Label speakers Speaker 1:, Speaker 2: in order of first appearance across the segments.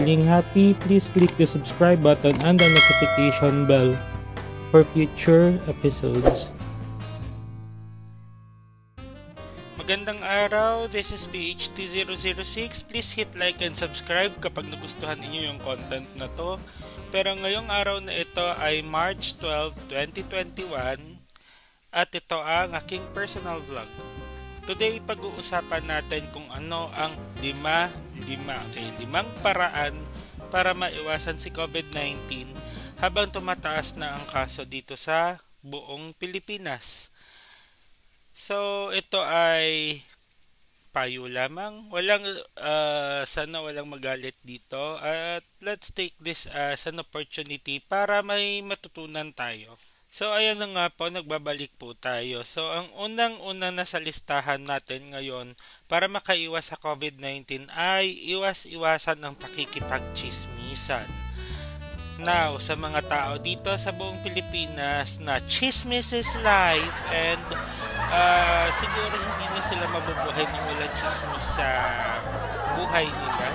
Speaker 1: feeling happy, please click the subscribe button and the notification bell for future episodes.
Speaker 2: Magandang araw, this is PHT006. Please hit like and subscribe kapag nagustuhan ninyo yung content na to. Pero ngayong araw na ito ay March 12, 2021 at ito ang aking personal vlog. Today, pag-uusapan natin kung ano ang lima, lima, okay, limang paraan para maiwasan si COVID-19 habang tumataas na ang kaso dito sa buong Pilipinas. So, ito ay payo lamang. Walang, uh, sana walang magalit dito. At let's take this as an opportunity para may matutunan tayo. So, ayan na nga po, nagbabalik po tayo. So, ang unang-una na sa listahan natin ngayon para makaiwas sa COVID-19 ay iwas-iwasan ang pakikipagchismisan. Now, sa mga tao dito sa buong Pilipinas na chismis is life and uh, siguro hindi na sila mabubuhay ng walang chismis sa buhay nila.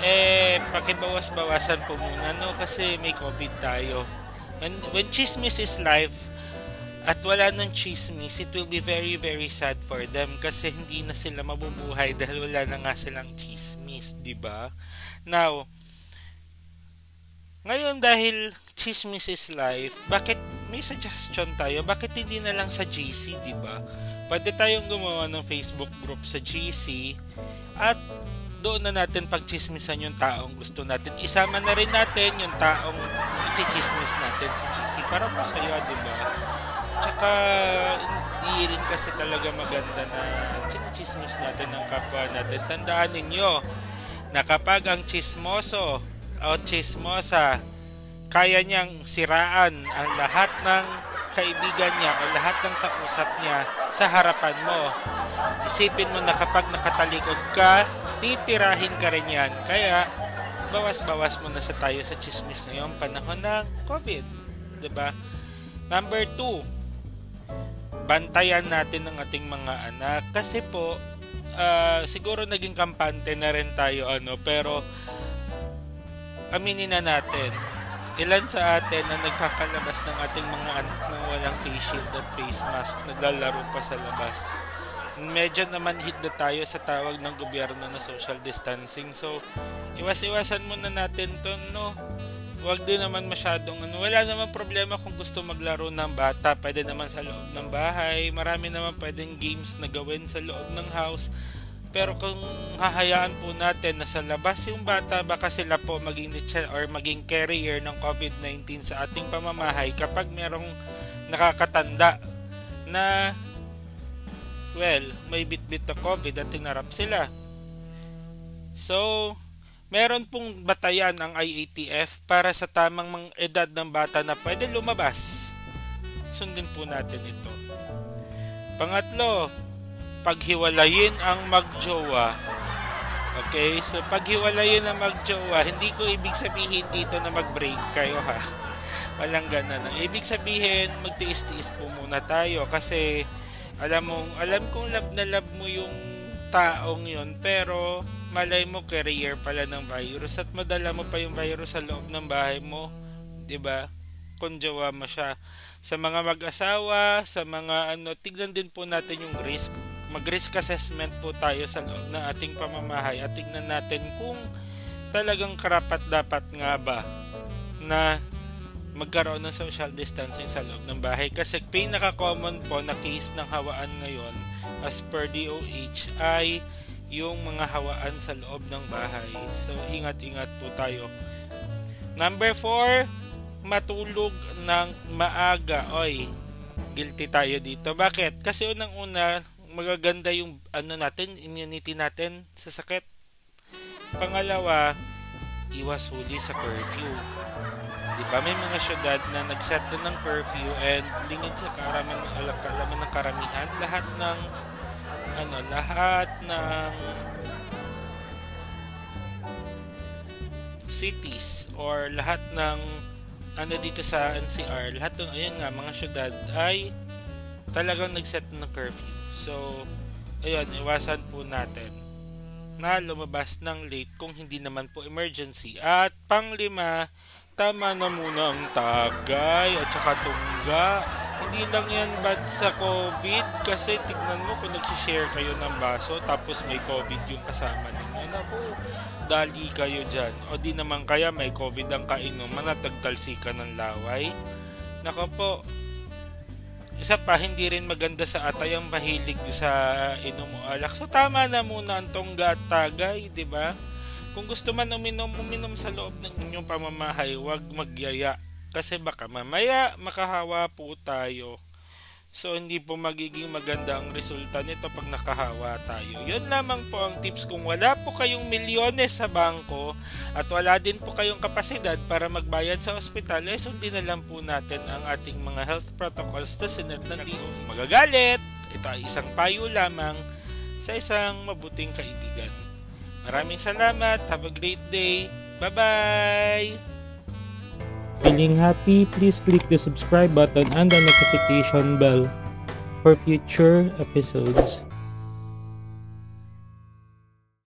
Speaker 2: Eh, pakibawas-bawasan po muna no kasi may COVID tayo. When, when chismis is life, at wala ng chismis, it will be very very sad for them kasi hindi na sila mabubuhay dahil wala na nga silang chismis, di ba? Now, ngayon dahil chismis is life, bakit may suggestion tayo? Bakit hindi na lang sa GC, di ba? Pwede tayong gumawa ng Facebook group sa GC at doon na natin pagchismisan yung taong gusto natin. Isama na rin natin yung taong i-chismis natin sa GC para masaya, di ba? Tsaka hindi rin kasi talaga maganda na chinichismis natin ng kapwa natin. Tandaan ninyo na kapag ang chismoso o chismosa, kaya niyang siraan ang lahat ng kaibigan niya o lahat ng kausap niya sa harapan mo. Isipin mo na kapag nakatalikod ka, titirahin ka rin yan. Kaya, bawas-bawas mo na sa tayo sa chismis ngayong panahon ng COVID. ba? Diba? Number two, bantayan natin ang ating mga anak. Kasi po, uh, siguro naging kampante na rin tayo ano, pero aminin na natin, ilan sa atin na nagkakalabas ng ating mga anak nang walang face shield at face mask, naglalaro pa sa labas. Medyo naman hit na tayo sa tawag ng gobyerno na social distancing. So, iwas-iwasan muna natin to, no? Huwag din naman masyadong ano. Wala naman problema kung gusto maglaro ng bata. Pwede naman sa loob ng bahay. Marami naman pwedeng games na gawin sa loob ng house pero kung hahayaan po natin na sa labas yung bata, baka sila po maging or maging carrier ng COVID-19 sa ating pamamahay kapag merong nakakatanda na well, may bit-bit na COVID at tinarap sila. So, meron pong batayan ang IATF para sa tamang mga edad ng bata na pwede lumabas. Sundin po natin ito. Pangatlo, paghiwalayin ang magjowa. Okay? So, paghiwalayin ang magjowa, hindi ko ibig sabihin dito na mag-break kayo ha. Walang ganun. Ang ibig sabihin, magtiis-tiis po muna tayo kasi alam mo, alam kong love na love mo yung taong yun pero malay mo carrier pala ng virus at madala mo pa yung virus sa loob ng bahay mo 'di ba? Kung jowa mo siya. Sa mga mag-asawa sa mga ano tignan din po natin yung risk. Mag-risk assessment po tayo sa loob ng ating pamamahay at tignan natin kung talagang karapat dapat nga ba na magkaroon ng social distancing sa loob ng bahay kasi pinaka-common po na case ng hawaan ngayon as per DOH ay yung mga hawaan sa loob ng bahay. So, ingat-ingat po tayo. Number 4, matulog ng maaga. Oy, guilty tayo dito. Bakit? Kasi unang-una, magaganda yung ano natin, immunity natin sa sakit. Pangalawa, iwas huli sa curfew. 'Di ba may mga syudad na nagset na ng curfew and lingid sa karaman kalaman ng karamihan lahat ng ano lahat ng cities or lahat ng ano dito sa NCR lahat ng ayun nga mga syudad ay talagang nagset ng curfew So, ayun, iwasan po natin. na lumabas ng late kung hindi naman po emergency. At panglima, tama na muna ang tagay at saka tungga. Hindi lang yan bad sa COVID kasi tignan mo kung nag-share kayo ng baso tapos may COVID yung kasama ninyo. Naku, dali kayo dyan. O di naman kaya may COVID ang kainuman at nagtalsika ng laway. Nako po, isa pa, hindi rin maganda sa atay ang mahilig sa inom alak. So, tama na muna ang tongga at tagay, di ba? Kung gusto man uminom, uminom sa loob ng inyong pamamahay, huwag magyaya. Kasi baka mamaya makahawa po tayo. So, hindi po magiging maganda ang resulta nito pag nakahawa tayo. Yun lamang po ang tips kung wala po kayong milyones sa bangko at wala din po kayong kapasidad para magbayad sa ospital, eh sundin na lang po natin ang ating mga health protocols na sinad ng. Magagalit! Ito ay isang payo lamang sa isang mabuting kaibigan. Maraming salamat. Have a great day. Bye-bye!
Speaker 1: Feeling happy, please click the subscribe button and the notification bell for future episodes.